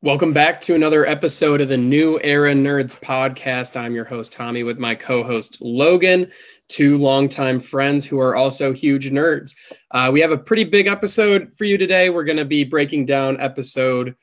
Welcome back to another episode of the New Era Nerds podcast. I'm your host, Tommy, with my co host, Logan, two longtime friends who are also huge nerds. Uh, we have a pretty big episode for you today. We're going to be breaking down episode,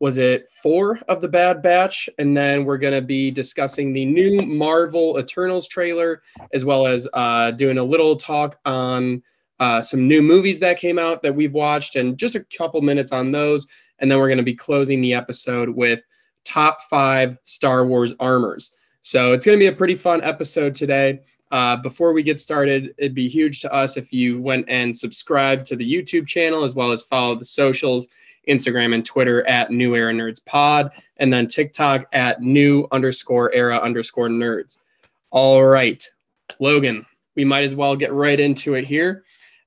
was it four of the Bad Batch? And then we're going to be discussing the new Marvel Eternals trailer, as well as uh, doing a little talk on uh, some new movies that came out that we've watched and just a couple minutes on those. And then we're going to be closing the episode with top five Star Wars armors. So it's going to be a pretty fun episode today. Uh, before we get started, it'd be huge to us if you went and subscribed to the YouTube channel as well as follow the socials Instagram and Twitter at New Era Nerds Pod, and then TikTok at New underscore Era underscore Nerds. All right, Logan, we might as well get right into it here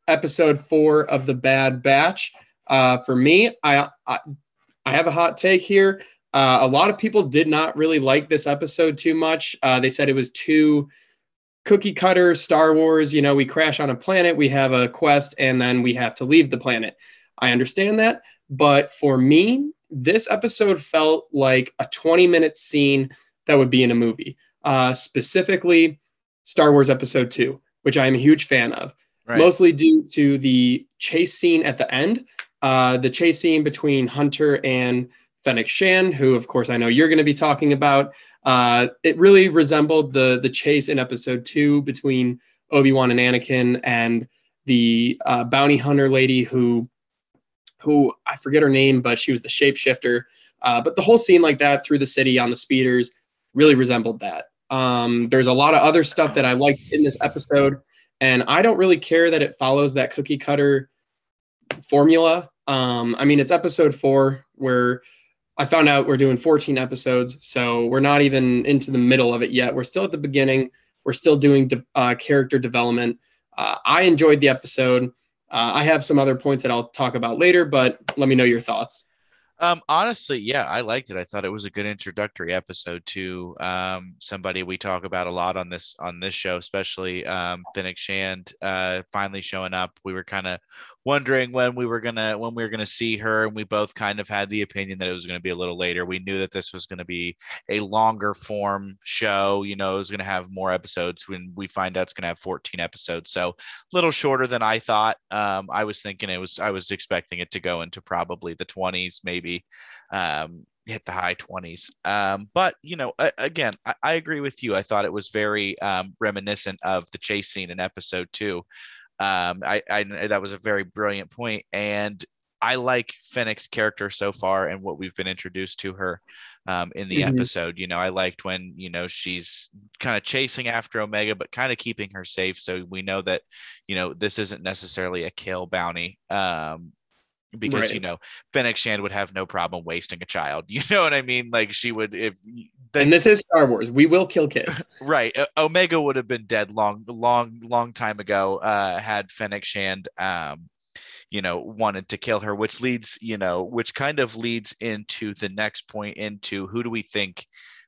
episode four of the Bad Batch. Uh, for me, I, I, I have a hot take here. Uh, a lot of people did not really like this episode too much. Uh, they said it was too cookie cutter Star Wars. You know, we crash on a planet, we have a quest, and then we have to leave the planet. I understand that, but for me, this episode felt like a 20 minute scene that would be in a movie. Uh, specifically, Star Wars Episode Two, which I am a huge fan of right. mostly due to the chase scene at the end. Uh, the chase scene between Hunter and Fennec Shand, who of course I know you're going to be talking about. Uh, it really resembled the the chase in Episode Two between Obi Wan and Anakin, and the uh, bounty hunter lady who who I forget her name, but she was the shapeshifter. Uh, but the whole scene like that through the city on the speeders really resembled that. Um, there's a lot of other stuff that I liked in this episode. And I don't really care that it follows that cookie cutter formula. Um, I mean, it's episode four where I found out we're doing 14 episodes. So we're not even into the middle of it yet. We're still at the beginning. We're still doing de- uh, character development. Uh, I enjoyed the episode. Uh, I have some other points that I'll talk about later, but let me know your thoughts. Um, honestly, yeah, I liked it. I thought it was a good introductory episode to um, somebody we talk about a lot on this on this show, especially um, Fennec Shand uh, finally showing up. We were kind of wondering when we were gonna when we were gonna see her, and we both kind of had the opinion that it was gonna be a little later. We knew that this was gonna be a longer form show. You know, it was gonna have more episodes. When we find out it's gonna have 14 episodes, so a little shorter than I thought. Um, I was thinking it was. I was expecting it to go into probably the 20s, maybe. Um, hit the high 20s. Um, but, you know, again, I, I, agree with you. I thought it was very um, reminiscent of the chase scene in episode two. Um, I, I that was a very brilliant point, and I like Fennec's character so far and what we've been introduced to her um, in the mm-hmm. episode. You know, I liked when you know she's kind of chasing after Omega, but kind of keeping her safe. So we know that you know this isn't necessarily a kill bounty. Um, because right. you know Fennec Shand would have no problem wasting a child. You know what I mean? Like she would if. The, and this is Star Wars. We will kill kids. right. Omega would have been dead long, long, long time ago. Uh, had Fennec Shand, um, you know, wanted to kill her, which leads, you know, which kind of leads into the next point into who do we think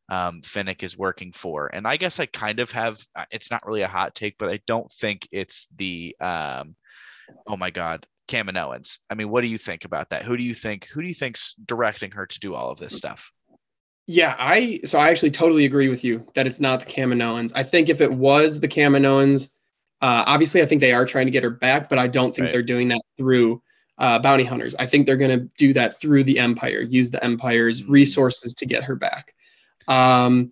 um, Fennec is working for. And I guess I kind of have, uh, it's not really a hot take, but I don't think it's the, um, oh my God, Kaminoans. I mean, what do you think about that? Who do you think who do you think's directing her to do all of this stuff? Yeah, I so I actually totally agree with you that it's not the Kaminoans. I think if it was the Kaminoans, uh, obviously I think they are trying to get her back, but I don't think right. they're doing that through uh, bounty hunters. I think they're going to do that through the Empire, use the Empire's mm-hmm. resources to get her back. Um,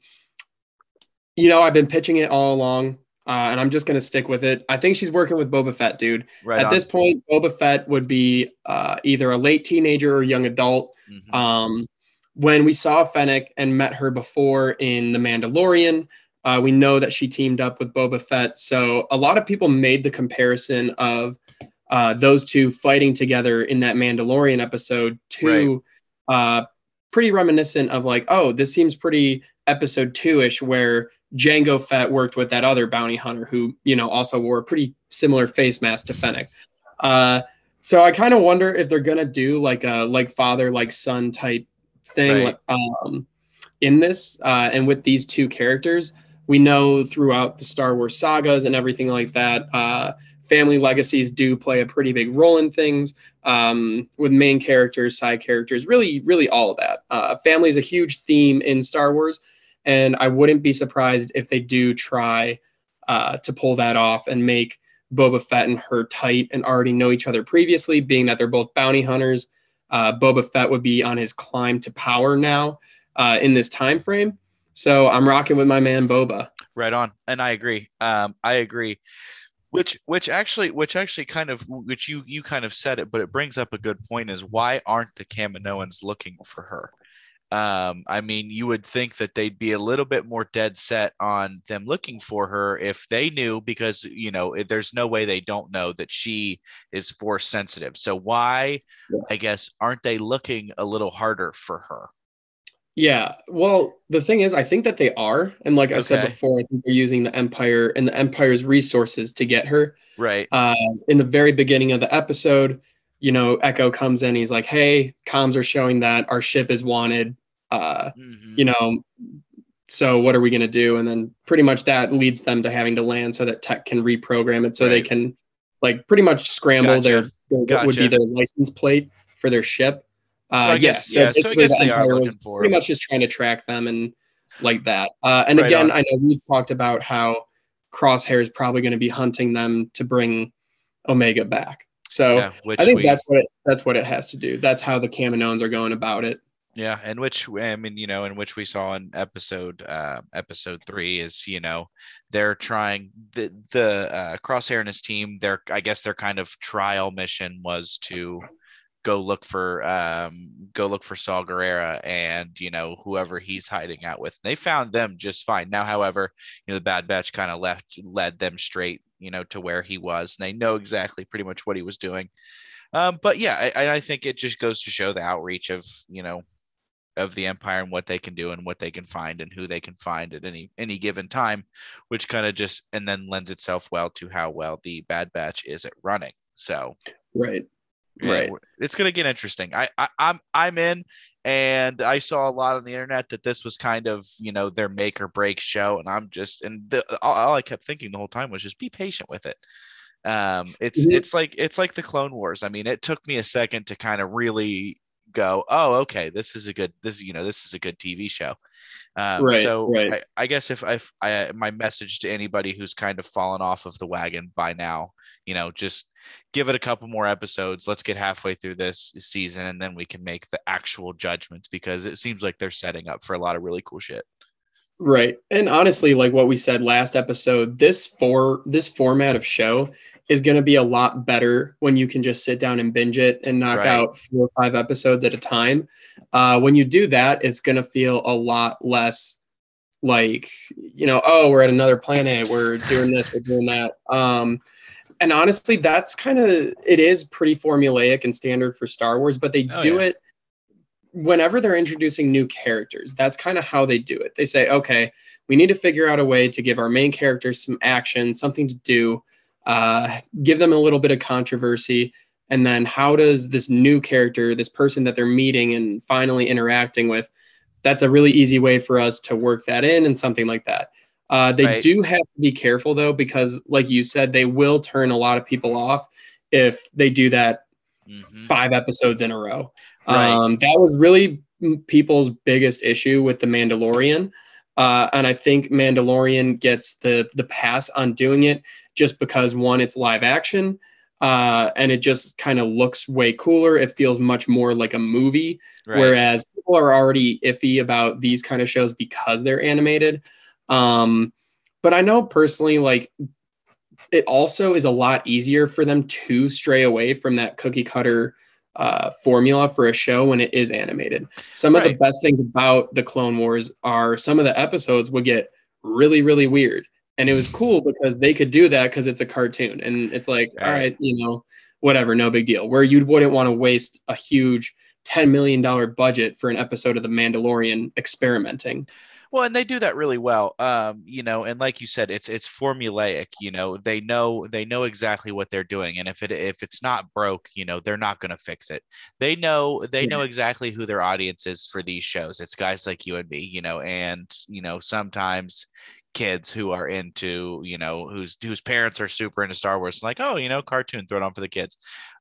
you know, I've been pitching it all along uh, and I'm just gonna stick with it. I think she's working with Boba Fett, dude. Right At on. this point, Boba Fett would be uh, either a late teenager or young adult. Mm-hmm. Um, when we saw Fennec and met her before in The Mandalorian, uh, we know that she teamed up with Boba Fett. So a lot of people made the comparison of uh, those two fighting together in that Mandalorian episode to right. Uh, pretty reminiscent of like, oh, this seems pretty episode two ish, where Jango Fett worked with that other bounty hunter who, you know, also wore a pretty similar face mask to Fennec. Uh, so I kind of wonder if they're gonna do like a like father like son type thing right. um, in this uh, and with these two characters. We know throughout the Star Wars sagas and everything like that, uh, family legacies do play a pretty big role in things um, with main characters, side characters, really, really all of that. Uh, family is a huge theme in Star Wars, and I wouldn't be surprised if they do try uh, to pull that off and make Boba Fett and her tight and already know each other previously, being that they're both bounty hunters. Uh, Boba Fett would be on his climb to power now uh, in this time frame. So I'm rocking with my man Boba. Right on, and I agree. Um, I agree. Which, which actually, which actually, kind of, which you you kind of said it, but it brings up a good point. Is why aren't the Kaminoans looking for her? Um, I mean, you would think that they'd be a little bit more dead set on them looking for her if they knew, because you know, there's no way they don't know that she is force sensitive. So why, yeah. I guess, aren't they looking a little harder for her? Yeah. Well, the thing is, I think that they are, and like I okay. said before, I think they're using the Empire and the Empire's resources to get her. Right. Uh, in the very beginning of the episode, you know, Echo comes in. He's like, "Hey, comms are showing that our ship is wanted. Uh, mm-hmm. You know, so what are we gonna do?" And then pretty much that leads them to having to land so that Tech can reprogram it so right. they can, like, pretty much scramble gotcha. their, their gotcha. would be their license plate for their ship. Uh, so yes, yeah. So, so I guess the they are looking for pretty much just trying to track them and like that. Uh, and right again, on. I know we've talked about how Crosshair is probably going to be hunting them to bring Omega back. So yeah, I think we, that's what it, that's what it has to do. That's how the Kaminoans are going about it. Yeah, and which I mean, you know, in which we saw in episode uh, episode three is you know they're trying the the uh, Crosshair and his team. Their I guess their kind of trial mission was to go look for um, go look for Saw Gerrera and you know whoever he's hiding out with. They found them just fine. Now, however, you know the Bad Batch kind of left led them straight you know to where he was, and they know exactly pretty much what he was doing. Um, but yeah, I, I think it just goes to show the outreach of you know of the empire and what they can do and what they can find and who they can find at any any given time which kind of just and then lends itself well to how well the bad batch is at running. So right. Right. it's going to get interesting. I, I i'm i'm in and i saw a lot on the internet that this was kind of you know their make or break show and i'm just and the, all, all i kept thinking the whole time was just be patient with it um it's mm-hmm. it's like it's like the clone wars i mean it took me a second to kind of really go oh okay this is a good this you know this is a good tv show um, right, so right. I, I, guess if, if I my message to anybody who's kind of fallen off of the wagon by now you know just give it a couple more episodes. Let's get halfway through this season and then we can make the actual judgments because it seems like they're setting up for a lot of really cool shit. Right. And honestly, like what we said last episode, this for this format of show is going to be a lot better when you can just sit down and binge it and knock right. out four or five episodes at a time. Uh, when you do that, it's going to feel a lot less like, you know, oh, we're at another planet, we're doing this, we're doing that. Um, and honestly, that's kind of it is pretty formulaic and standard for Star Wars, but they oh, do yeah. it whenever they're introducing new characters. That's kind of how they do it. They say, okay, we need to figure out a way to give our main characters some action, something to do, uh, give them a little bit of controversy. And then how does this new character, this person that they're meeting and finally interacting with, that's a really easy way for us to work that in and something like that. Uh, they right. do have to be careful though, because like you said, they will turn a lot of people off if they do that mm-hmm. five episodes in a row. Right. Um, that was really people's biggest issue with the Mandalorian. Uh, and I think Mandalorian gets the the pass on doing it just because one, it's live action, uh, and it just kind of looks way cooler. It feels much more like a movie, right. whereas people are already iffy about these kind of shows because they're animated. Um, but I know personally, like it also is a lot easier for them to stray away from that cookie cutter uh, formula for a show when it is animated. Some right. of the best things about the Clone Wars are some of the episodes would get really, really weird. And it was cool because they could do that because it's a cartoon. And it's like, all right, you know, whatever, no big deal. Where you wouldn't want to waste a huge $10 million budget for an episode of The Mandalorian experimenting. Well, and they do that really well. Um, you know, and like you said, it's it's formulaic. You know, they know they know exactly what they're doing, and if it if it's not broke, you know, they're not going to fix it. They know they yeah. know exactly who their audience is for these shows. It's guys like you and me, you know, and you know sometimes kids who are into you know whose whose parents are super into Star Wars like oh you know cartoon throw it on for the kids.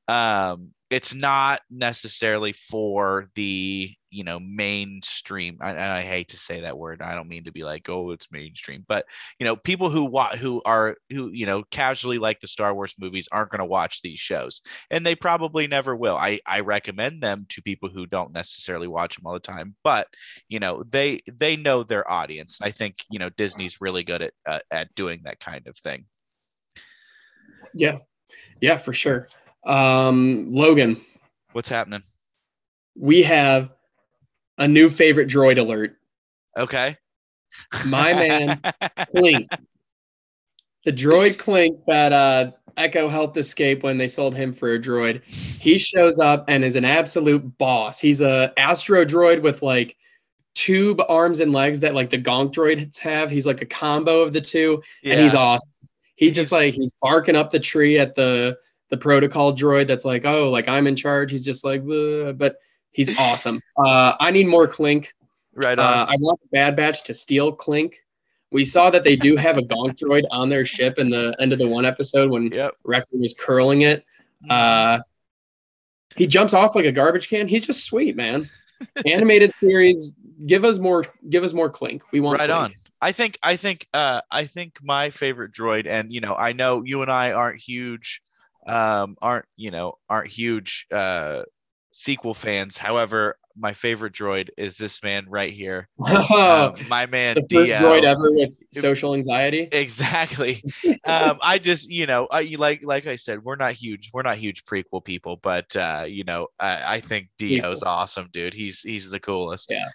Um it's not necessarily for the you know mainstream I, I hate to say that word i don't mean to be like oh it's mainstream but you know people who wa- who are who you know casually like the star wars movies aren't going to watch these shows and they probably never will. I i recommend them to people who don't necessarily watch them all the time but you know they they know their audience. I think you know disney's really good at uh, at doing that kind of thing. Yeah. Yeah for sure um, Logan, what's happening? We have a new favorite droid alert. Okay. My man, Clink. The droid Clink that uh, Echo helped escape when they sold him for a droid. He shows up and is an absolute boss. He's a astro droid with like tube arms and legs that like the Gonk droids have. He's like a combo of the two, yeah. and he's awesome. He's, he's just like he's barking up the tree at the the protocol droid that's like, oh, like I'm in charge. He's just like, but he's awesome. Uh, I need more Clink. Right on. Uh, I want the Bad Batch to steal Clink. We saw that they do have a Gonk droid on their ship in the end of the one episode when yep. Wrecker was curling it. Uh, he jumps off like a garbage can. He's just sweet, man. Animated series, give us more. Give us more Clink. We want right Clink. on. I think I think uh, I think my favorite droid, and you know, I know you and I aren't huge um, aren't you know aren't huge uh, sequel fans. However, my favorite droid is this man right here, um, my man. The first DL. droid ever with social anxiety. Exactly. um, I just you know I, like like I said, we're not huge we're not huge prequel people, but uh, you know I, I think D-O's awesome, dude. He's he's the coolest. Yeah.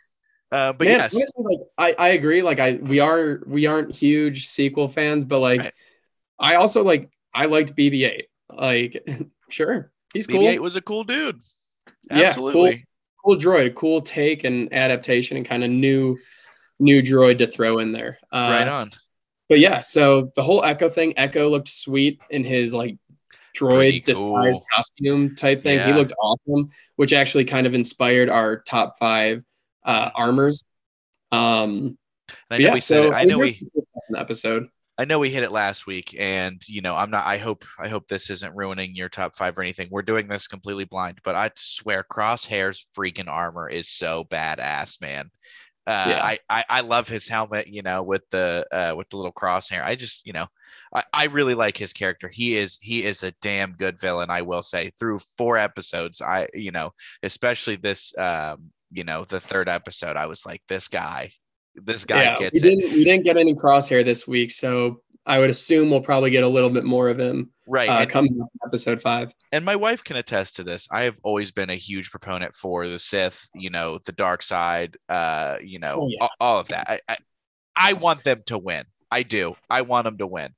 Uh, but Man, yes, honestly, like I, I agree. Like I we are we aren't huge sequel fans, but like right. I also like I liked BB-8. Like, sure, he's cool. BB-8 was a cool dude. Absolutely. Yeah, cool, cool droid, cool take and adaptation, and kind of new, new droid to throw in there. Uh, right on. But yeah, so the whole Echo thing, Echo looked sweet in his like droid disguised costume type thing. Yeah. He looked awesome, which actually kind of inspired our top five uh, armors. Um, I know yeah, we said so it. I know we episode. I know we hit it last week, and you know, I'm not. I hope I hope this isn't ruining your top five or anything. We're doing this completely blind, but I swear, Crosshair's freaking armor is so badass, man. Uh, yeah. I, I I love his helmet, you know, with the uh, with the little crosshair. I just, you know, I, I really like his character. He is he is a damn good villain. I will say through four episodes, I you know, especially this, um, you know, the third episode, I was like, this guy this guy yeah, gets we it. Didn't, we didn't get any crosshair this week, so I would assume we'll probably get a little bit more of him. Right. Uh, coming up episode five. And my wife can attest to this. I have always been a huge proponent for the Sith, you know, the dark side, uh, you know, oh, yeah. all, all, of that. I, I, I, want them to win. I do. I want them to win.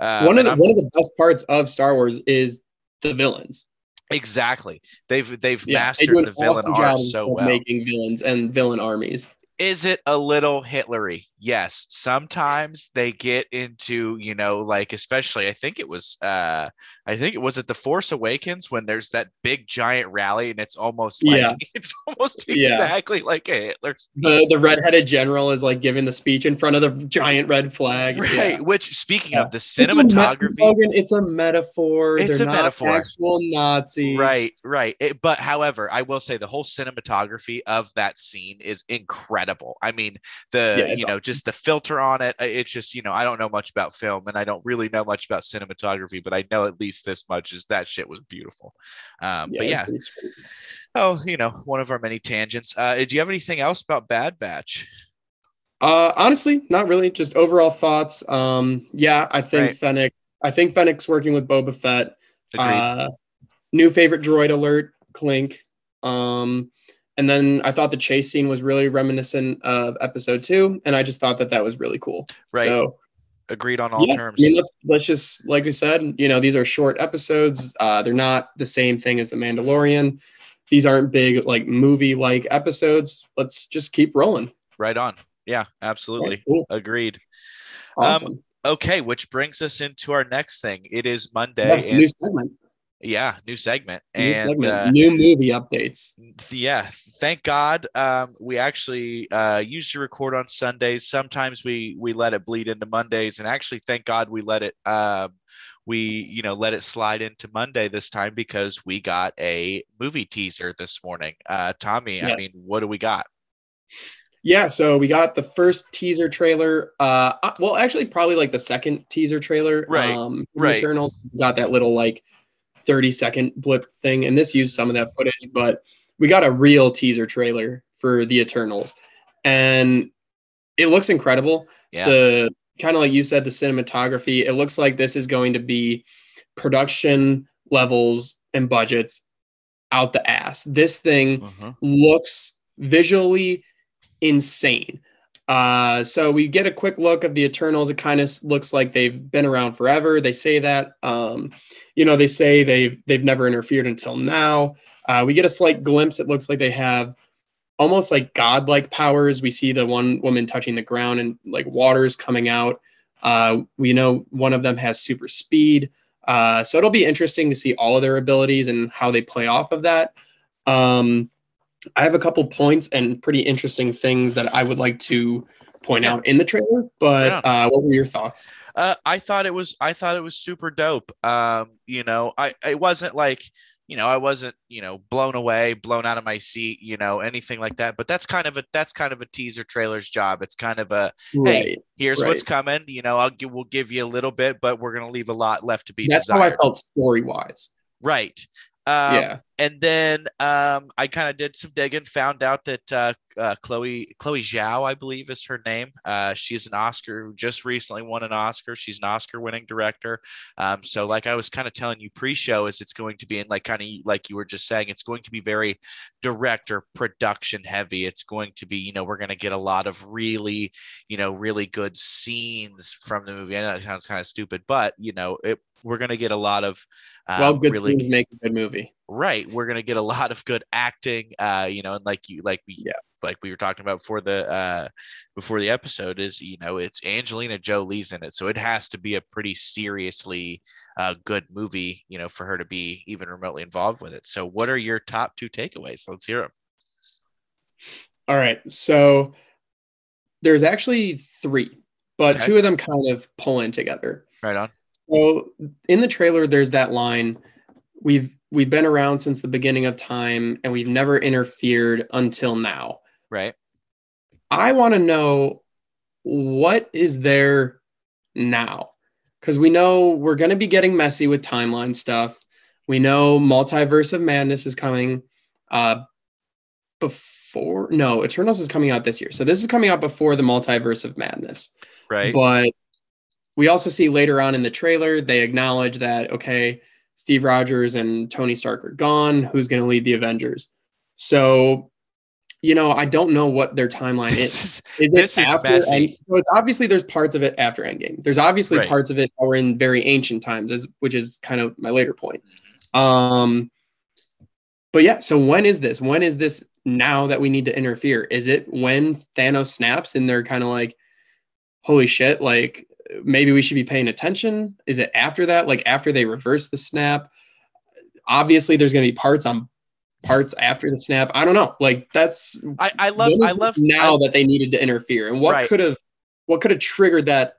Uh, one of the, one of the best parts of Star Wars is the villains. Exactly. They've they've yeah, mastered they the villain art so well. Making villains and villain armies. Is it a little Hitlery? Yes. Sometimes they get into, you know, like especially I think it was uh I think it was at the Force Awakens when there's that big giant rally and it's almost like yeah. it's almost exactly yeah. like a Hitler. The the redheaded general is like giving the speech in front of the giant red flag. Right. Yeah. Which speaking of the cinematography it's a, it's a metaphor. It's They're a metaphor. Actual Nazis. Right, right. It, but however, I will say the whole cinematography of that scene is incredible. I mean, the you know, awesome. Just the filter on it. It's just, you know, I don't know much about film and I don't really know much about cinematography, but I know at least this much is that shit was beautiful. Um, yeah, but yeah. Oh, you know, one of our many tangents. Uh, do you have anything else about Bad Batch? Uh, honestly, not really. Just overall thoughts. Um, yeah, I think right. Fennec. I think Fennec's working with Boba Fett. Uh, new favorite droid alert, Clink. Um, and then I thought the chase scene was really reminiscent of episode two, and I just thought that that was really cool. Right. So agreed on all yeah, terms. I mean, let's, let's just like we said, you know, these are short episodes. Uh, they're not the same thing as the Mandalorian. These aren't big like movie like episodes. Let's just keep rolling. Right on. Yeah, absolutely. Right, cool. Agreed. Um, awesome. Um, okay, which brings us into our next thing. It is Monday. Yeah, segment. Yeah, new segment. New and segment, uh, new movie updates. yeah, thank God. Um, we actually uh, usually record on Sundays. Sometimes we we let it bleed into Mondays, and actually, thank God we let it. Um, we you know let it slide into Monday this time because we got a movie teaser this morning. Uh, Tommy, I mean, what do we got? Yeah, so we got the first teaser trailer. Uh, uh, well, actually, probably like the second teaser trailer. Right, Um, right. Eternals got that little like thirty second blip thing, and this used some of that footage, but we got a real teaser trailer for the Eternals, and it looks incredible. Yeah, The kind of like you said, the cinematography. It looks like this is going to be production levels and budgets out the ass. This thing Mhm. looks visually insane. Uh, so we get a quick look of the Eternals. It kind of looks like they've been around forever. They say that. Um, you know, they say they've they've never interfered until now. Uh, we get a slight glimpse. It looks like they have almost like godlike powers. We see the one woman touching the ground and like waters coming out. Uh, we know one of them has super speed. Uh, so it'll be interesting to see all of their abilities and how they play off of that. Um, I have a couple points and pretty interesting things that I would like to point Yeah. out in the trailer. But Yeah. uh, what were your thoughts? Uh, I thought it was I thought it was super dope. Um, you know, I it wasn't like you know I wasn't you know blown away, blown out of my seat, you know, anything like that. But that's kind of a that's kind of a teaser trailer's job. It's kind of a Right. here's what's coming. You know, I'll give we'll give you a little bit, but we're gonna leave a lot left to be That's how. I felt story wise. Right. Um, yeah. and then um, I kind of did some digging, found out that uh, uh, Chloe Chloe Zhao, I believe, is her name. Uh, she's an Oscar, just recently won an Oscar. She's an Oscar-winning director. Um, so, like I was kind of telling you pre-show, is it's going to be in like kind of like you were just saying, it's going to be very director production heavy. It's going to be, you know, we're going to get a lot of really, you know, really good scenes from the movie. I know that sounds kind of stupid, but you know, it, we're going to get a lot of um, well, good really scenes make a good movie. Right we're going to get a lot of good acting uh you know and like you like we Yeah. like we were talking about before the uh before the episode is you know it's angelina jolie's in it so it has to be a pretty seriously uh good movie you know for her to be even remotely involved with it so what are your top two takeaways let's hear them All right. So there's actually three, but Okay. two of them kind of pull in together. right on So in the trailer, there's that line, we've we've been around since the beginning of time and we've never interfered until now. right I want to know what is there now? Because we know we're going to be getting messy with timeline stuff. We know Multiverse of Madness is coming uh, before, no, Eternals is coming out this year. So this is coming out before the Multiverse of Madness. right But we also see later on in the trailer, they acknowledge that, okay, Steve Rogers and Tony Stark are gone. Who's going to lead the Avengers? So, you know, I don't know what their timeline is. this is Is This is after messy. End- so it's obviously there's parts of it after Endgame. There's obviously Right. parts of it that were in very ancient times, as which is kind of my later point. Um, but yeah, so when is this? When is this now that we need to interfere? Is it when Thanos snaps and they're kind of like, holy shit, like maybe we should be paying attention? Is it after that? Like after they reverse the snap? Obviously, there's going to be parts on parts after the snap. I don't know. Like that's i i love i love now I- that they needed to interfere and what Right. could have what could have triggered that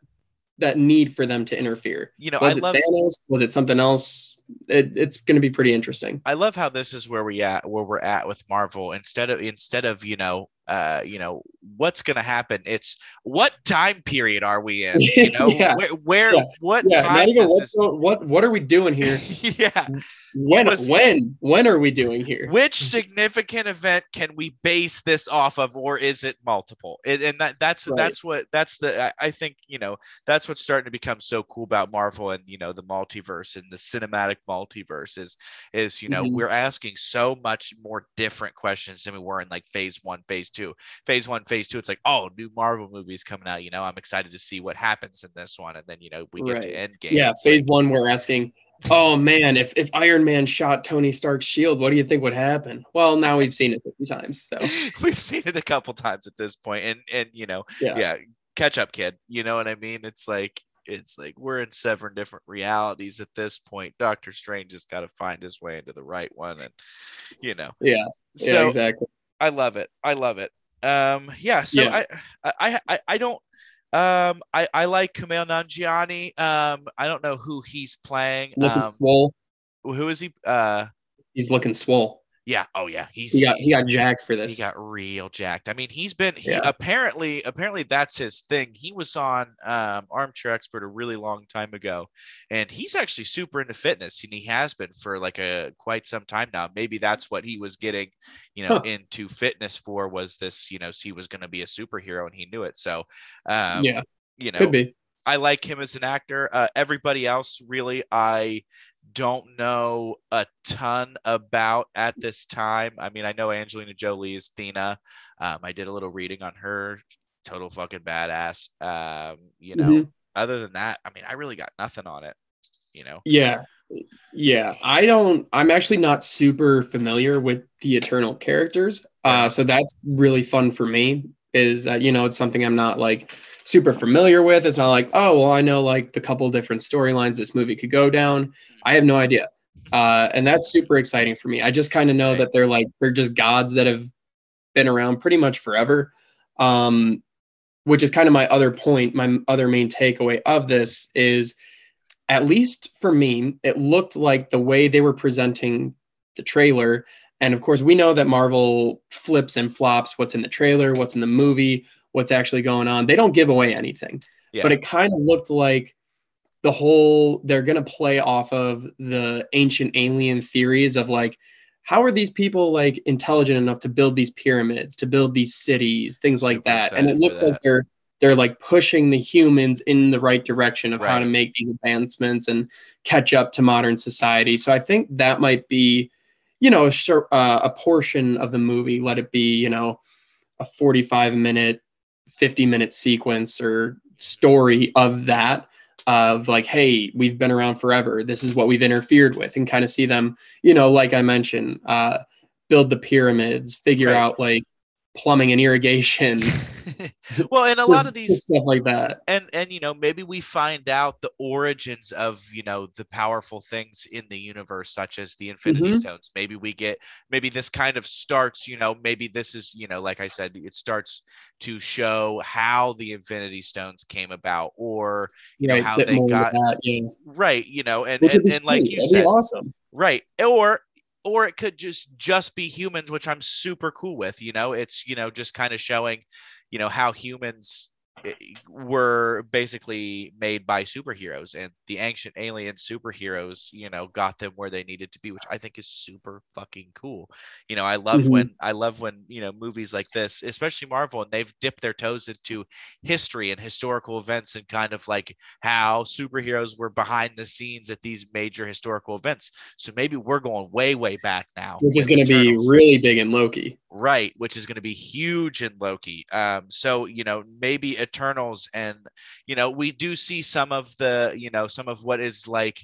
that need for them to interfere you know was i it love Thanos was it something else it, it's going to be pretty interesting I love how this is where we at where we're at with Marvel. Instead of instead of you know uh you know what's gonna happen, it's what time period are we in? You know Yeah. where, where Yeah. what yeah time even this? what what are we doing here yeah, when Was- when when are we doing here which significant event can we base this off of, or is it multiple? And, and that that's Right. that's what that's the I, I think you know that's what's starting to become so cool about Marvel and you know the multiverse and the cinematic multiverse is is you know Mhm. we're asking so much more different questions than we were in like phase one phase two. Phase one phase two it's like oh new marvel movies coming out you know i'm excited to see what happens in this one. And then you know we get to Right. end game yeah phase one we're asking oh man if if iron man shot tony stark's shield what do you think would happen? Well now we've seen it 50 times so. We've seen it a couple times at this point and and you know yeah. yeah catch up kid you know what i mean? It's like it's like we're in seven different realities at this point. Doctor Strange has got to find his way into the right one, and you know. Yeah. So yeah, exactly. I love it. I love it. Um, yeah. So yeah. I, I, I, I don't. Um, I, I like Kumail Nanjiani. Um, I don't know who he's playing. Looking um, swole. Who is he? Uh, he's looking swole. Yeah. Oh yeah. He's he got he got jacked for this. He got real jacked. I mean, he's been he, yeah. apparently apparently that's his thing. He was on um, Armchair Expert a really long time ago, and he's actually super into fitness, and he has been for like a quite some time now. Maybe that's what he was getting, you know, huh. into fitness for was this. You know, he was going to be a superhero, and he knew it. So, um, yeah, you know, could be. I like him as an actor. Uh, everybody else, really, I don't know a ton about at this time. I mean, I know Angelina Jolie is Thena. Um, I did a little reading on her. Total fucking badass. Um, you know, mm-hmm. other than that, I mean, I really got nothing on it. You know. Yeah, yeah. I don't. I'm actually not super familiar with the Eternal characters. Uh, so that's really fun for me. Is that you know it's something I'm not like super familiar with. It's not like, oh, well, I know like the couple different storylines this movie could go down. I have no idea. Uh, and that's super exciting for me. I just kind of know right. that they're like, they're just gods that have been around pretty much forever. Um, which is kind of my other point, my other main takeaway of this is at least for me, it looked like the way they were presenting the trailer. And of course, we know that Marvel flips and flops what's in the trailer, what's in the movie, what's actually going on. They don't give away anything, yeah. but it kind of looked like the whole they're going to play off of the ancient alien theories of like how are these people like intelligent enough to build these pyramids to build these cities things Super like that and it looks like they're they're like pushing the humans in the right direction of right. how to make these advancements and catch up to modern society so i think that might be you know a, uh, a portion of the movie let it be you know a 45 minute 50 minute sequence or story of that of like hey we've been around forever this is what we've interfered with and kind of see them you know like i mentioned uh build the pyramids figure right. out like plumbing and irrigation. Well and a lot of these stuff like that. and and you know maybe we find out the origins of you know the powerful things in the universe such as the infinity mm-hmm. stones. Maybe we get maybe this kind of starts you know maybe this is you know like i said it starts to show how the infinity stones came about or you know how they got that, yeah. right you know and and, and, like you That'd said awesome. Right or or it could just just be humans which i'm super cool with you know? It's you know just kind of showing you know how humans were basically made by superheroes and the ancient alien superheroes you know got them where they needed to be which i think is super fucking cool. You know i love mm-hmm. when i love when you know movies like this especially marvel and they've dipped their toes into history and historical events and kind of like how superheroes were behind the scenes at these major historical events. So maybe we're going way way back now which is going to be really big in loki. Right which is going to be huge in loki. Um so you know maybe a Eternals, and you know we do see some of the you know some of what is like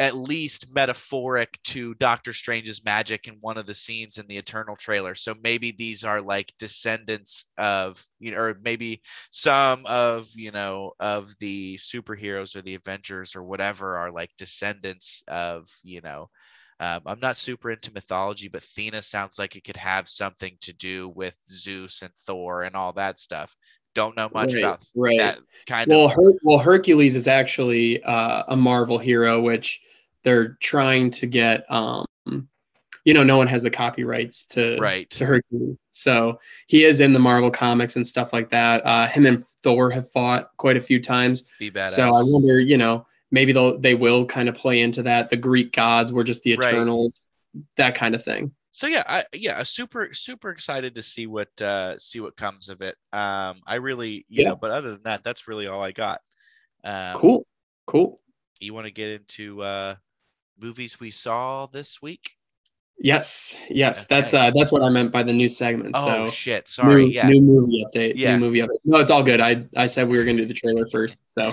at least metaphoric to Doctor Strange's magic in one of the scenes in the Eternal trailer. So maybe these are like descendants of, you know, or maybe some of, you know, of the superheroes or the Avengers or whatever are like descendants of, you know, um, I'm not super into mythology, but Thena sounds like it could have something to do with Zeus and Thor and all that stuff don't know much right, about right. that kind well, of. Her- well, Hercules is actually uh, a Marvel hero, which they're trying to get. Um, you know, no one has the copyrights to right. to Hercules, so he is in the Marvel comics and stuff like that. Uh, him and Thor have fought quite a few times. Be badass. So I wonder, you know, maybe they'll they will kind of play into that. The Greek gods were just the eternal, right. that kind of thing so yeah, I yeah, super super excited to see what uh see what comes of it. Um I really you yeah. know, but other than that, that's really all I got. Um, cool. Cool. You want to get into uh movies we saw this week? Yes, yes, okay. that's uh that's what I meant by the new segment. Oh so shit, sorry. New, yeah. new movie update. Yeah. New movie update. No, it's all good. I I said we were gonna do the trailer first. So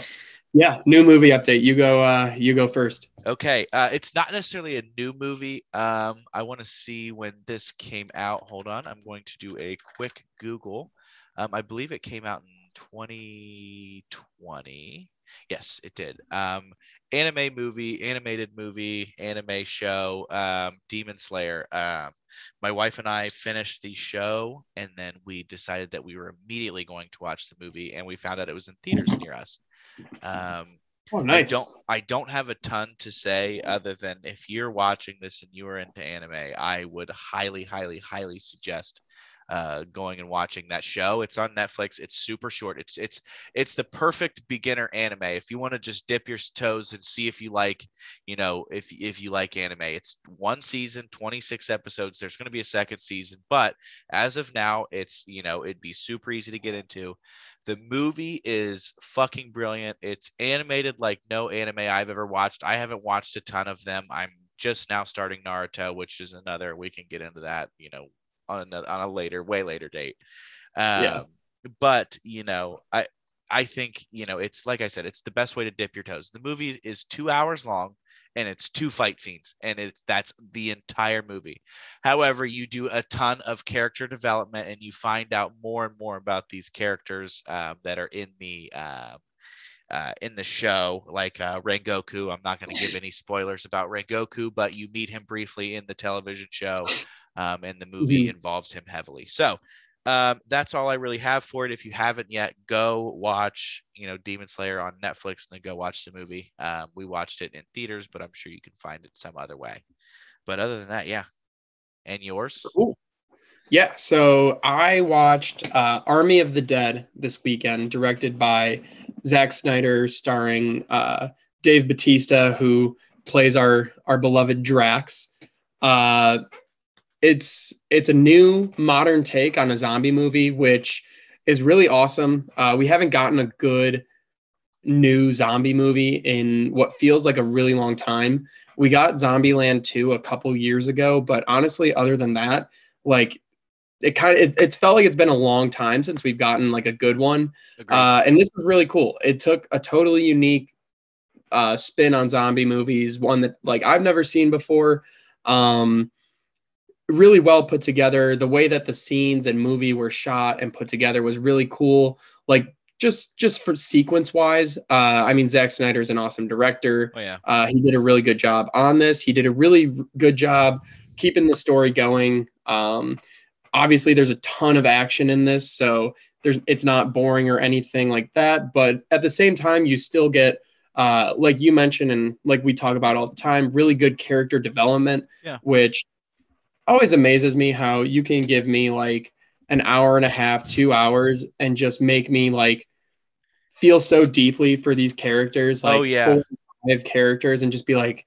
yeah, new movie update. You go. Uh, you go first. Okay. Uh, it's not necessarily a new movie. Um, I want to see when this came out. Hold on. I'm going to do a quick Google. Um, I believe it came out in 2020. Yes, it did. Um, anime movie, animated movie, anime show, um, Demon Slayer. Um, my wife and I finished the show, and then we decided that we were immediately going to watch the movie, and we found out it was in theaters near us. Um, Oh, nice. I don't I don't have a ton to say other than if you're watching this and you are into anime, I would highly, highly, highly suggest uh, going and watching that show. It's on Netflix. It's super short. It's it's it's the perfect beginner anime. If you want to just dip your toes and see if you like, you know, if if you like anime, it's one season, 26 episodes. There's going to be a second season, but as of now, it's you know it'd be super easy to get into. The movie is fucking brilliant. It's animated like no anime I've ever watched. I haven't watched a ton of them. I'm just now starting Naruto, which is another. We can get into that, you know, on a, on a later, way later date. Um, Yeah. But you know, I I think you know it's like I said, it's the best way to dip your toes. The movie is two hours long and it's two fight scenes and it's that's the entire movie. However you do a ton of character development and you find out more and more about these characters um, that are in the um, uh, in the show like uh, rengoku. I'm not going to give any spoilers about rengoku but you meet him briefly in the television show um, and the movie involves him heavily. So um, that's all I really have for it. If you haven't yet, go watch, you know, Demon Slayer on Netflix and then go watch the movie. Um, we watched it in theaters, but I'm sure you can find it some other way. But other than that, yeah. And yours? Cool. Yeah, so I watched uh, Army of the Dead this weekend, directed by Zack Snyder, starring uh, Dave Bautista, who plays our our beloved Drax. Uh, it's it's a new modern take on a zombie movie, which is really awesome. Uh, we haven't gotten a good new zombie movie in what feels like a really long time. We got Zombieland 2 a couple years ago, but honestly, other than that, like it kind of it, it's felt like it's been a long time since we've gotten like a good one. Uh, and this is really cool. It took a totally unique uh, spin on zombie movies, one that like I've never seen before. Um, really well put together. The way that the scenes and movie were shot and put together was really cool. Like just just for sequence wise, uh, I mean Zack Snyder is an awesome director. oh yeah. Uh, he did a really good job on this. He did a really good job keeping the story going. Um, obviously, there's a ton of action in this, so there's it's not boring or anything like that. But at the same time, you still get, uh, like you mentioned and like we talk about all the time, really good character development. Yeah. Which always amazes me how you can give me like an hour and a half, two hours, and just make me like feel so deeply for these characters. Like Oh, yeah. five characters, and just be like,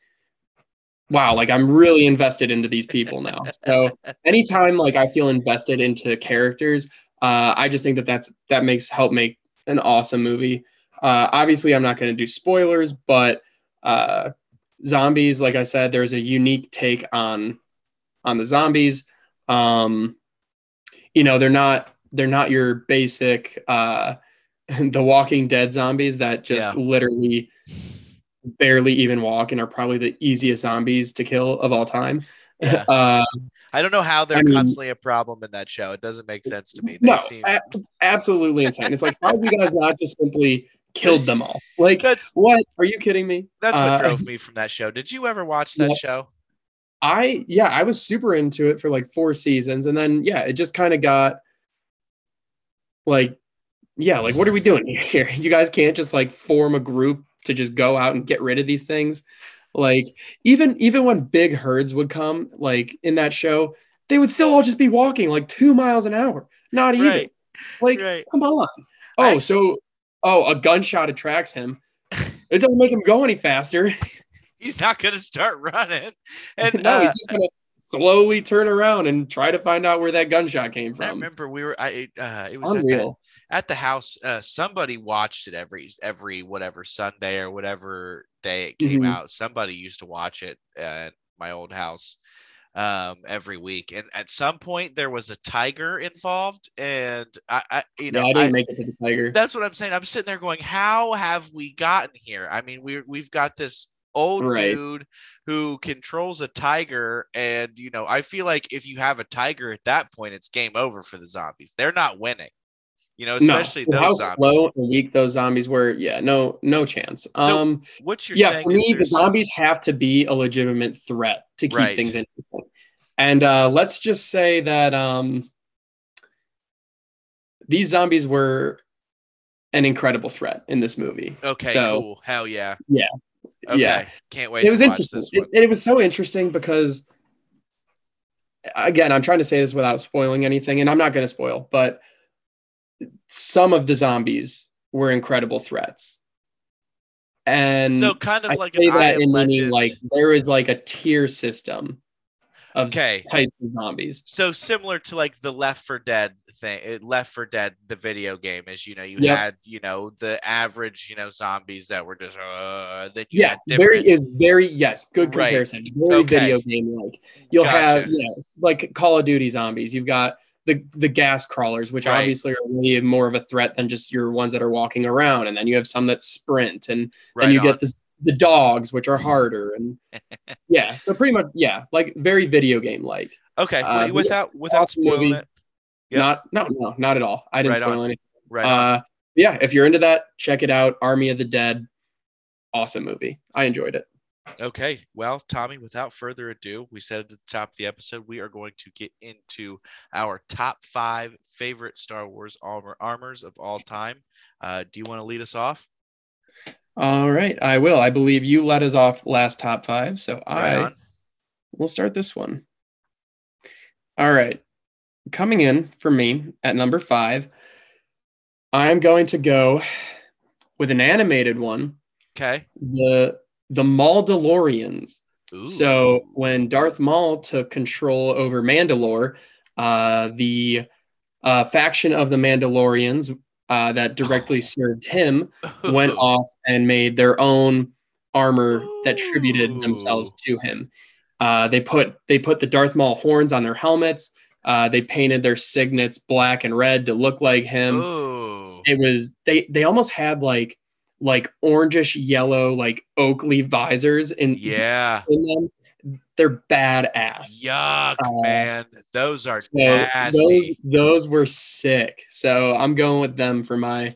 wow, like I'm really invested into these people now. So anytime like I feel invested into characters, uh, I just think that that's that makes help make an awesome movie. Uh, obviously, I'm not going to do spoilers, but uh, zombies, like I said, there's a unique take on on the zombies. Um, you know, they're not they're not your basic uh, the Walking Dead zombies that just Yeah. literally barely even walk and are probably the easiest zombies to kill of all time. Yeah. Uh, I don't know how they're I mean- constantly a problem in that show. It doesn't make sense to me. They no, seem a- absolutely insane. It's like, why have you guys not just simply killed them all? Like, that's what? Are you kidding me? that's what Uh, drove me from that show. Did you ever watch that Yeah. show? I yeah, I was super into it for like four seasons, and then yeah, it just kind of got like, yeah, like what are we doing here? You guys can't just like form a group to just go out and get rid of these things. Like even even when big herds would come, like in that show, they would still all just be walking like two miles an hour. Not even Right. like Right. come on. I Oh, so oh, a gunshot attracts him. It doesn't make him go any faster. He's not gonna start running. And no, uh, he's just gonna slowly turn around and try to find out where that gunshot came from. I remember we were I uh it was at the, at the house uh somebody watched it every every whatever Sunday or whatever day it came Mhm. out. Somebody used to watch it at my old house um every week and at some point there was a tiger involved and I, I you know yeah, I didn't I- make it to the tiger. that's what I'm saying. I'm sitting there going, how have we gotten here? I mean, we we've got this old Right. dude who controls a tiger, and you know, I feel like if you have a tiger at that point, it's game over for the zombies. They're not winning. You know, especially no, those how zombies. slow and weak those zombies were. Yeah, no, no chance. Um, what you're yeah, saying for me, the zombies have to be a legitimate threat to keep Right. things interesting. And uh, let's just say that um, these zombies were an incredible threat in this movie. Okay, so, cool. Hell yeah. Yeah. Okay. Yeah. Can't wait it was to watch interesting. this It, it was so interesting because, again, I'm trying to say this without spoiling anything, and I'm not going to spoil, but some of the zombies were incredible threats. And so kind of I like say an that in Legend. meaning like there is like a tier system of okay. types of zombies. So similar to like the Left 4 Dead thing, uh, Left 4 Dead, the video game is, you know, you Yep. had, you know, the average, you know, zombies that were just, uh, that you Yeah, had very is very yes, good Right. comparison. Very Okay. video game like. You'll have Gotcha. yeah, like Call of Duty zombies. You've got the the gas crawlers, which Right. obviously are really more of a threat than just your ones that are walking around. And then you have some that sprint, and right then you on. get the the dogs, which are harder. And yeah, so pretty much yeah, like very video game like. Okay, uh, without without spoiling movie. it. Yep. Not no no not at all. I didn't Right spoil on. anything. Right. Uh, yeah, if you're into that, check it out. Army of the Dead, awesome movie. I enjoyed it. Okay, well, Tommy, without further ado, we said at the top of the episode we are going to get into our top five favorite Star Wars armor armors of all time. Uh, do you want to lead us off? All right, I will. I believe you let us off last top five, so Right I on. will start this one. All right, coming in for me at number five, I'm going to go with an animated one. Okay. The the Mauldalorians. Ooh. So when Darth Maul took control over Mandalore, uh, the uh, faction of the Mandalorians uh, that directly served him went off and made their own armor that tributed themselves to him. Uh, they put they put the Darth Maul horns on their helmets. Uh, they painted their signets black and red to look like him. Ooh. It was they they almost had like like orangish yellow like oak leaf visors in, Yeah. in them. They're badass. Yuck, Uh, man. Those are So those, nasty. those were sick. So I'm going with them for my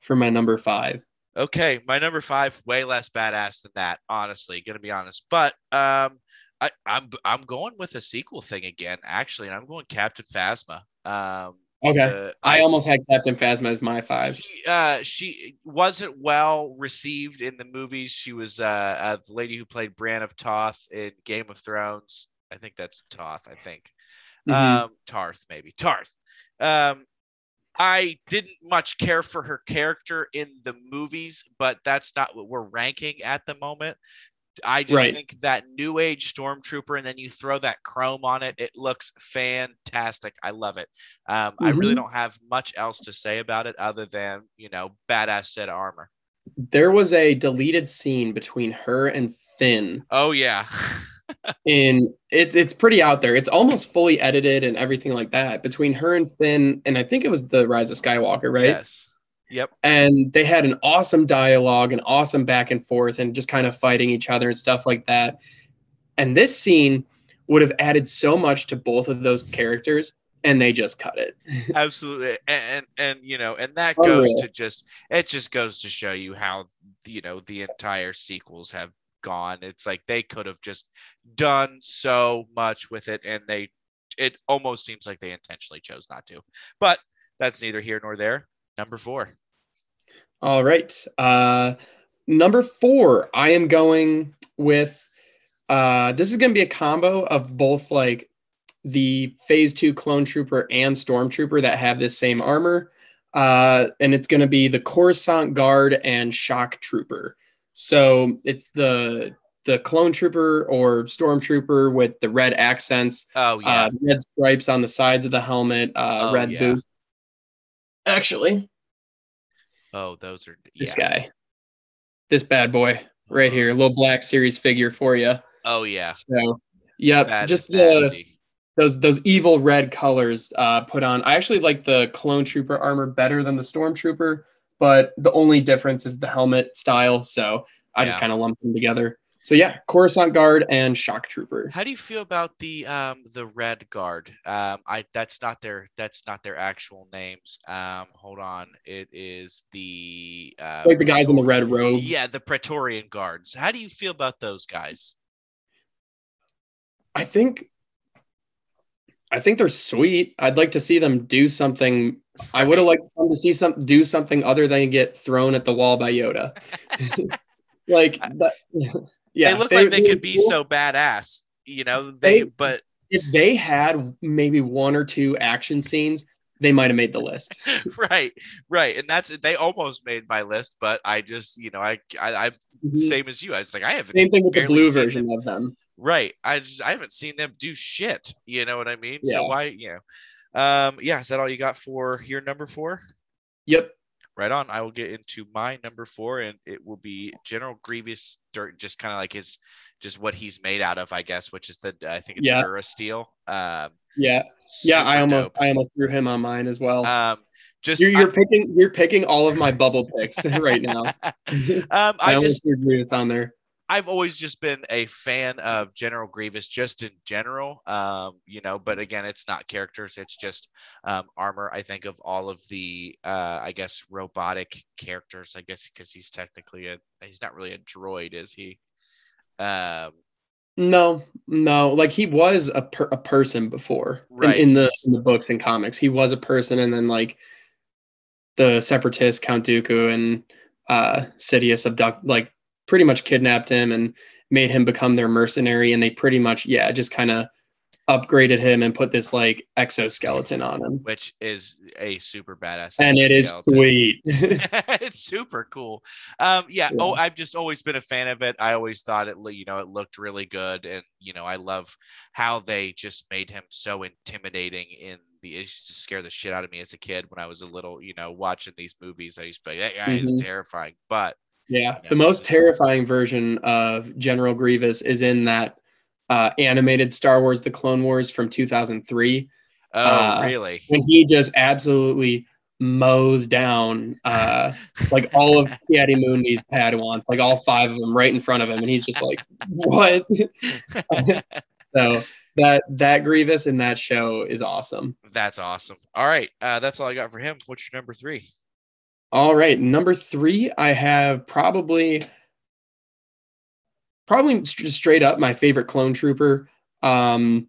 for my number five. Okay, my number five, way less badass than that, honestly, gonna be honest. But um I, I'm I'm going with a sequel thing again, actually, and I'm going Captain Phasma. Um Okay. uh, I almost had Captain Phasma as my five. She, uh, she wasn't well received in the movies. She was uh, uh, the lady who played Brienne of Toth in Game of Thrones. I think that's Toth. I think Mhm. um, Tarth, maybe Tarth. Um, I didn't much care for her character in the movies, but that's not what we're ranking at the moment. I just Right. think that new age stormtrooper, and then you throw that chrome on it. It looks fantastic. I love it. Um, I really Mhm. don't have much else to say about it other than you know badass set armor. there was a deleted scene between her and Finn Oh yeah, and it's it's pretty out there. It's almost fully edited and everything like that between her and Finn, and I think it was the Rise of Skywalker, right? yes, yep, And they had an awesome dialogue, an awesome back and forth, and just kind of fighting each other and stuff like that. And this scene would have added so much to both of those characters, and they just cut it. absolutely. And, and and you know, and that oh, goes Unreal. to just it just goes to show you how you know the entire sequels have gone. It's like they could have just done so much with it, and they it almost seems like they intentionally chose not to. But that's neither here nor there. Number four. All right. Uh, number four, I am going with. Uh, this is going to be a combo of both like the Phase Two Clone Trooper and Stormtrooper that have this same armor, uh, and it's going to be the Coruscant Guard and Shock Trooper. So it's the the Clone Trooper or Stormtrooper with the red accents, Oh yeah. uh, red stripes on the sides of the helmet, uh, Oh, red yeah. boots. Oh, those are This guy, this bad boy right here, a little black series figure for you. Oh yeah. So, yep, That just the nasty. those those evil red colors uh, put on. I actually like the clone trooper armor better than the stormtrooper, but the only difference is the helmet style. So I just kind of lumped them together. So yeah, Coruscant Guard and Shock Trooper. How do you feel about the um the Red Guard? Um, I that's not their that's not their actual names. Um, hold on, it is the uh, like the guys in the red robes. Yeah, the Praetorian Guards. How do you feel about those guys? I think I think they're sweet. I'd like to see them do something. I would have liked them to see some do something other than get thrown at the wall by Yoda. like that, yeah, they look like they, could be cool. so badass, you know. They, they but if they had maybe one or two action scenes, they might have made the list. right, right, and that's they almost made my list, but I just you know I I I'm mm-hmm. same as you. I was like I have same thing with the blue version them. of them. Right. I just I haven't seen them do shit. You know what I mean? Yeah. So why, you know. Um, yeah, is that all you got for your number four? Yep. Right on. I will get into my number four, and it will be General Grievous, dirt, just kind of like his, just what he's made out of, I guess, which is the I think it's yeah. Durasteel. Um, yeah, yeah. I almost dope. I almost threw him on mine as well. Um, just you're, you're picking you're picking all of my bubble picks right now. um, I, I just Grievous on there. I've always just been a fan of General Grievous, just in general. Um, you know, but again, it's not characters; it's just um, armor. I think of all of the, uh, I guess, robotic characters. I guess because he's technically a, he's not really a droid, is he? Um, no, no. Like he was a per, a person before, right? In, in the in the books and comics, he was a person, and then like the Separatists, Count Dooku, and uh, Sidious abduct like pretty much kidnapped him and made him become their mercenary and they pretty much yeah just kind of upgraded him and put this like exoskeleton on him. Which is a super badass and it is sweet. It's super cool. Um yeah, yeah, oh i've just always been a fan of it. I always thought it you know it looked really good and you know i love how they just made him so intimidating in the issues to scare the shit out of me as a kid when i was a little you know watching these movies. I used to be like that guy mm-hmm. is terrifying. But yeah, the most terrifying version of General Grievous is in that uh, animated Star Wars: The Clone Wars from 2003. Oh, uh, really? When he just absolutely mows down uh, like all of Ki-Adi-Mundi's Padawans, like all five of them, right in front of him, and he's just like, "What?" so that that Grievous in that show is awesome. That's awesome. All right, uh, that's all I got for him. What's your number three? All right, number three, I have probably probably straight up my favorite clone trooper, um,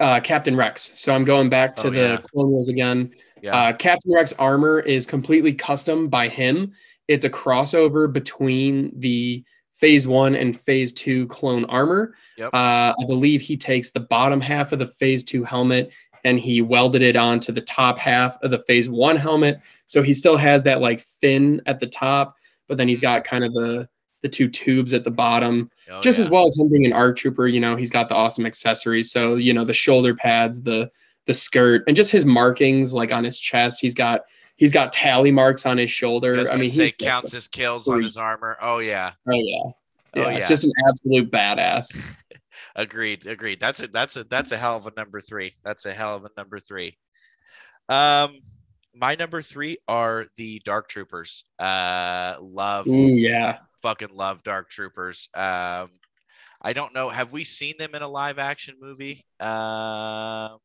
uh, Captain Rex. So I'm going back to oh, the yeah. Clone Wars again. Yeah. Uh, Captain Rex armor is completely custom by him. It's a crossover between the Phase One and Phase Two clone armor. Yep. Uh, I believe he takes the bottom half of the Phase Two helmet and he welded it onto the top half of the phase one helmet. So he still has that like fin at the top, but then he's got kind of the the two tubes at the bottom, oh, just yeah. as well as him being an ARC trooper. You know, he's got the awesome accessories. So you know, the shoulder pads, the the skirt, and just his markings like on his chest. He's got he's got tally marks on his shoulder. I mean, he counts his kills on his armor. Oh yeah. Oh yeah. Oh, yeah, oh, yeah. just an absolute badass. agreed, agreed. That's a that's a that's a hell of a number three. That's a hell of a number three. Um, my number three are the Dark Troopers. Uh, love, Ooh, yeah, fucking love Dark Troopers. Um, I don't know. Have we seen them in a live action movie? Uh,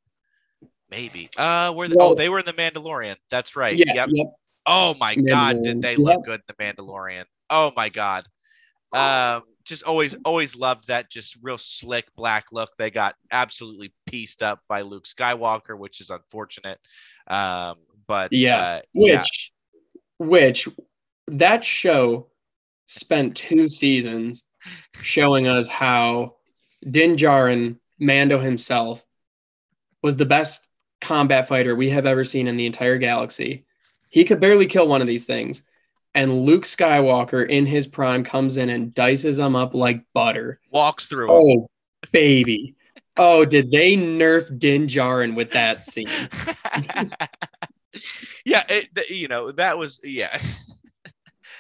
maybe. Uh, where the, well, oh they were in the Mandalorian. That's right. Yeah, yep. yep. Oh my god, did they look good in the Mandalorian? Oh my god. Um, just always always loved that just real slick black look. They got absolutely pieced up by Luke Skywalker, which is unfortunate. Um, but yeah, uh, which yeah. which that show spent two seasons showing us how Din Djarin, Mando himself, was the best combat fighter we have ever seen in the entire galaxy. He could barely kill one of these things and Luke Skywalker in his prime comes in and dices them up like butter. Walks through. Oh, baby. Oh, did they nerf Din Djarin with that scene? yeah, it, you know that was yeah.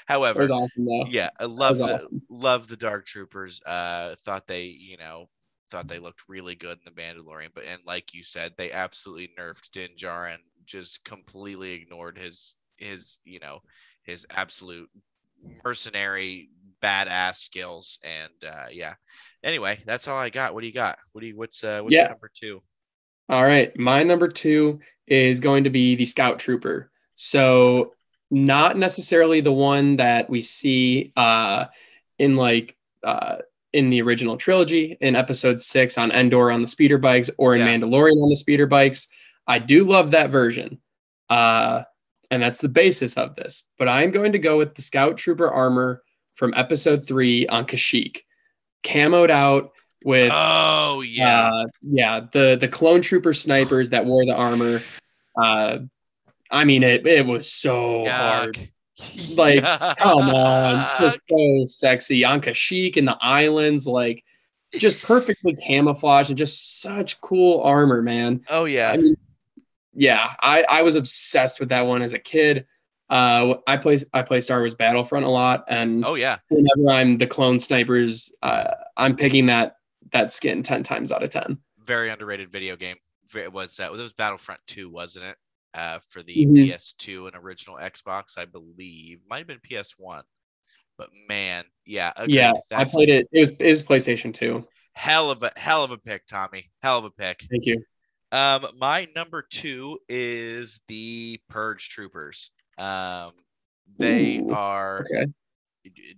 However, was awesome, yeah, I love the awesome. love the Dark Troopers. Uh, thought they you know thought they looked really good in the Mandalorian, but and like you said, they absolutely nerfed Din Djarin. Just completely ignored his his you know his absolute mercenary badass skills. And uh, yeah. Anyway, that's all I got. What do you got? What do you? What's uh? What's Yeah. number two? All right. My number two is going to be the Scout Trooper. So, not necessarily the one that we see uh, in like uh, in the original trilogy in episode six on Endor on the speeder bikes or in Yeah. Mandalorian on the speeder bikes. I do love that version. Uh, and that's the basis of this. But I'm going to go with the Scout Trooper armor from episode three on Kashyyyk, camoed out with Oh yeah. uh, yeah, the the clone trooper snipers that wore the armor. Uh, I mean, it it was so hard. Yuck. Like, Come on, Yuck. just so sexy on Kashyyyk and the islands, like just perfectly camouflaged and just such cool armor, man. oh yeah. I mean, yeah, I I was obsessed with that one as a kid. Uh, I play I play Star Wars Battlefront a lot, and Oh yeah. whenever I'm the clone snipers, uh, I'm picking that that skin ten times out of ten. Very underrated video game. It was uh, it was Battlefront 2, wasn't it? Uh, for the Mhm. PS2 and original Xbox, I believe. Might have been PS1. But man, yeah, Yeah, agreed. I played it. It was, it was PlayStation 2. hell of a hell of a pick, Tommy. Hell of a pick. Thank you. Um, my number two is the Purge Troopers. Um, they Ooh, are Okay. d-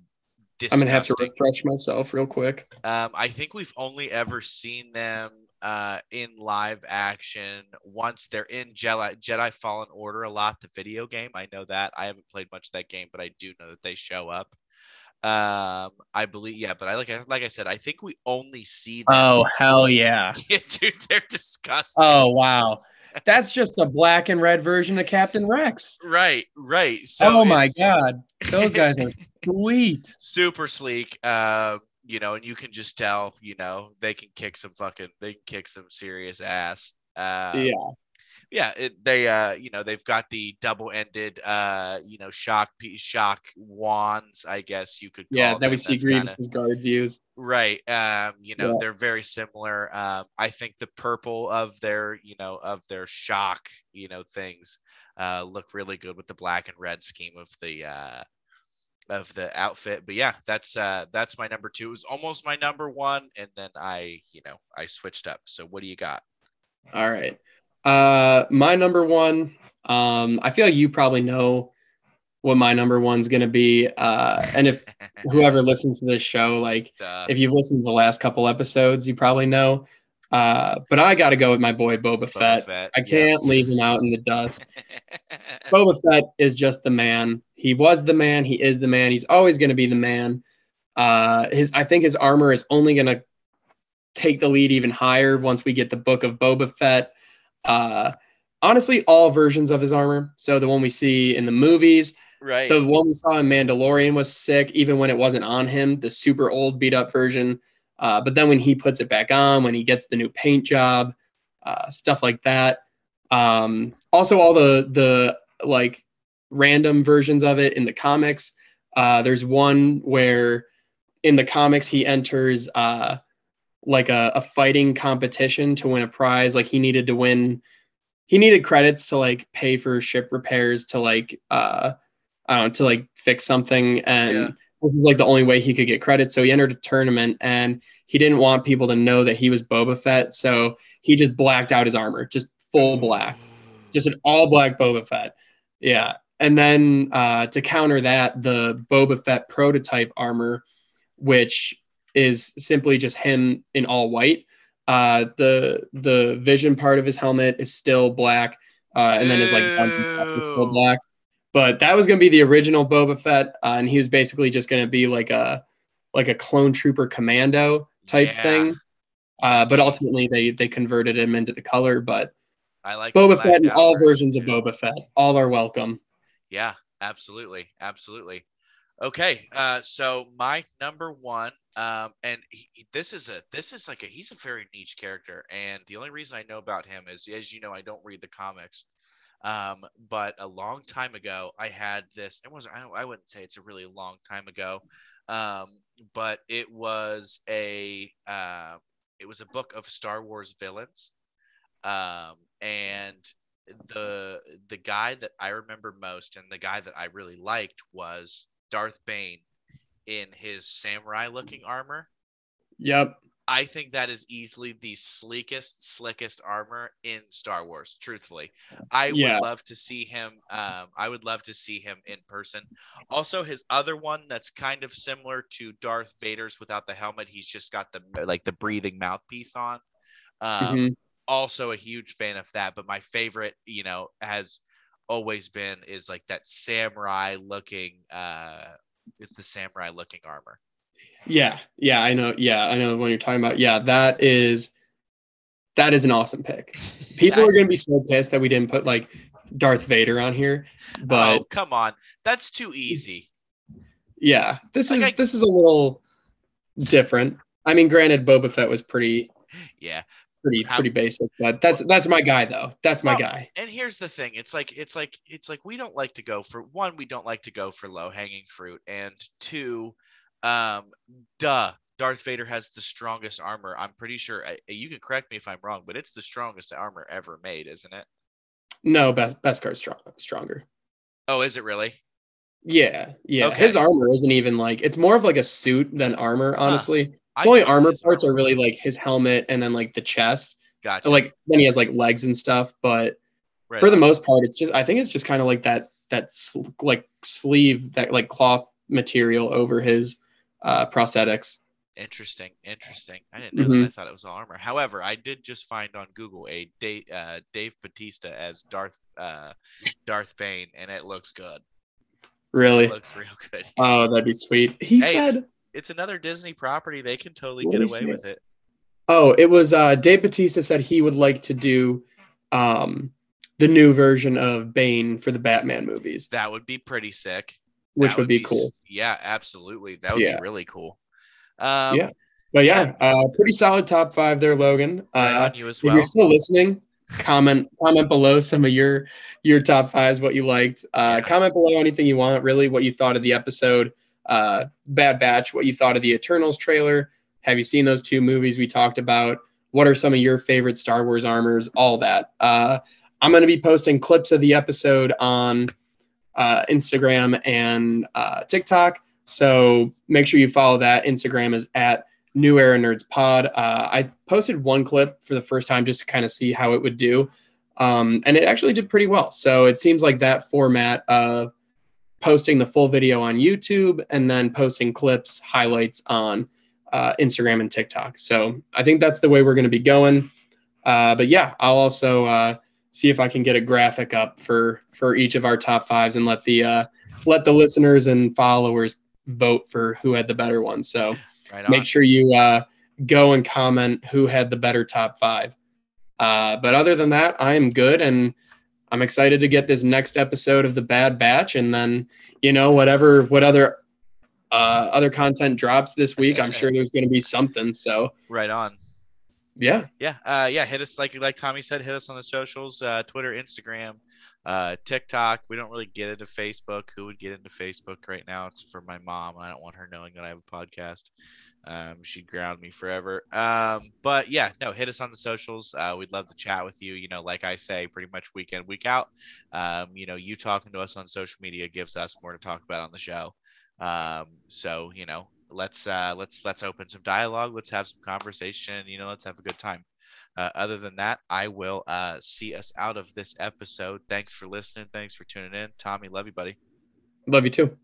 I'm gonna have to refresh myself real quick. Um, I think we've only ever seen them uh, in live action once. They're in Jedi, Jedi Fallen Order a lot, the video game. I know that. I haven't played much of that game, but I do know that they show up. Um, I believe, yeah, but I like, I like I said, I think we only see them. Oh hell yeah! dude, they're disgusting. Oh wow, that's just a black and red version of Captain Rex. Right, right. So oh my god, those guys are sweet. super sleek. Um, you know, and you can just tell, you know, they can kick some fucking, they can kick some serious ass. Um, yeah, yeah it, they uh you know they've got the double-ended uh you know shock shock wands i guess you could call yeah, that we see kinda- guards use. right um you know Yeah. they're very similar um i think the purple of their you know of their shock you know things uh look really good with the black and red scheme of the uh of the outfit but yeah that's uh that's my number two it was almost my number one and then i you know i switched up so what do you got All right. Uh, my number one. Um, I feel like you probably know what my number one's gonna be. Uh, and if whoever listens to this show, like uh, if you've listened to the last couple episodes, you probably know. Uh, but I got to go with my boy Boba, Boba Fett. Fett, I can't leave him out in the dust. Boba Fett is just the man. He was the man. He is the man. He's always going to be the man. Uh, his I think his armor is only going to take the lead even higher once we get the book of Boba Fett. Uh, honestly, all versions of his armor. So the one we see in the movies, right. the one we saw in Mandalorian was sick, even when it wasn't on him, the super old beat up version. Uh, but then when he puts it back on, when he gets the new paint job, uh, stuff like that. Um, also, all the the like random versions of it in the comics. Uh, there's one where in the comics he enters uh, like a, a fighting competition to win a prize. Like he needed to win. He needed credits to like pay for ship repairs to like uh, I don't know, to like fix something. And Yeah. this was like the only way he could get credit. So he entered a tournament and he didn't want people to know that he was Boba Fett. So he just blacked out his armor, just full black, just an all black Boba Fett. Yeah. And then uh, to counter that, the Boba Fett prototype armor, which is simply just him in all white. Uh, the the vision part of his helmet is still black, uh, and then his like guns and stuff is still black. But that was gonna be the original Boba Fett, uh, and he was basically just gonna be like a like a clone trooper commando type Yeah. thing. Uh, but ultimately they they converted him into the color. But I like Boba Fett and all version, versions of too. Boba Fett, all are welcome. Yeah, absolutely, absolutely. Okay, uh, so my number one, um, and he, this is a this is like a he's a very niche character, and the only reason I know about him is, as you know, I don't read the comics. Um, but a long time ago, I had this. It wasn't. I, I wouldn't say it's a really long time ago, um, but it was a uh, it was a book of Star Wars villains, um, and the the guy that I remember most and the guy that I really liked was Darth Bane in his samurai looking armor. Yep. I think that is easily the sleekest, slickest armor in Star Wars. Truthfully, I Yeah. would love to see him. Um, I would love to see him in person. Also, his other one that's kind of similar to Darth Vader's without the helmet. He's just got the like the breathing mouthpiece on. Um, Mhm. Also, a huge fan of that. But my favorite, you know, has always been is like that samurai looking. Uh, is the samurai looking armor. Yeah, yeah, I know. Yeah, I know what you're talking about. Yeah, that is that is an awesome pick. People are gonna be so pissed that we didn't put like Darth Vader on here, but oh, come on, that's too easy. yeah, this Like is I- this is a little different. I mean, granted, Boba Fett was pretty Yeah. Pretty How- pretty basic, but that's that's my guy though. That's my Well, guy. And here's the thing: it's like it's like it's like we don't like to go for one. We don't like to go for low hanging fruit, and two, um, duh. Darth Vader has the strongest armor. I'm pretty sure. I, you can correct me if I'm wrong, but it's the strongest armor ever made, isn't it? No, best Beskar strong, stronger. Oh, is it really? Yeah, yeah. Okay. His armor isn't even like it's more of like a suit than armor, honestly. I The only armor parts are really like his helmet and then like the chest. gotcha. Like then he has like legs and stuff, but Right for the most part, it's just I think it's just kind of like that that sl- like sleeve that like cloth material over his uh prosthetics. Interesting, interesting. I didn't know Mhm. that. I thought it was all armor. However, I did just find on Google a Dave, uh, Dave Bautista as Darth uh, Darth Bane, and it looks good. Really? It looks real good. Oh, that'd be sweet. He Hey, said, it's another Disney property. They can totally Let get away see with it. "Oh, it was uh Dave Bautista said he would like to do um the new version of Bane for the Batman movies, That would be pretty sick. which That would be cool. Yeah, absolutely. That would Yeah. be really cool. Um, Yeah. But yeah, uh pretty solid top 5 there, Logan. Uh on you as well. if you're still listening, comment comment below some of your your top fives, what you liked. Uh, Yeah. Comment below anything you want, really, what you thought of the episode. Uh, Bad Batch, what you thought of the Eternals trailer. Have you seen those two movies we talked about? What are some of your favorite Star Wars armors? All that. Uh, I'm going to be posting clips of the episode on uh, Instagram and uh, TikTok. So make sure you follow that. Instagram is at New Era Nerds Pod. Uh, I posted one clip for the first time just to kind of see how it would do. Um, and it actually did pretty well. So it seems like that format of posting the full video on YouTube and then posting clips, highlights on uh, Instagram and TikTok. So I think that's the way we're going to be going. Uh, but yeah, I'll also uh, see if I can get a graphic up for for each of our top fives and let the uh, let the listeners and followers vote for who had the better one. So right on. make sure you uh, go and comment who had the better top five. Uh, but other than that, I am good and I'm excited to get this next episode of the Bad Batch, and then you know whatever what other uh, other content drops this week. I'm sure there's going to be something. So right on. yeah, Yeah, uh, yeah. Hit us like like Tommy said. Hit us on the socials: uh, Twitter, Instagram, uh, TikTok. We don't really get into Facebook. Who would get into Facebook right now? It's for my mom. I don't want her knowing that I have a podcast. Um, she'd ground me forever. Um, but yeah, no. Hit us on the socials. Uh, we'd love to chat with you. You know, like I say, pretty much week in, week out. Um, you know, you talking to us on social media gives us more to talk about on the show. Um, so you know, let's uh, let's let's open some dialogue. Let's have some conversation. You know, let's have a good time. Uh, other than that, I will uh, see us out of this episode. Thanks for listening. Thanks for tuning in. Tommy, love you, buddy. love you too.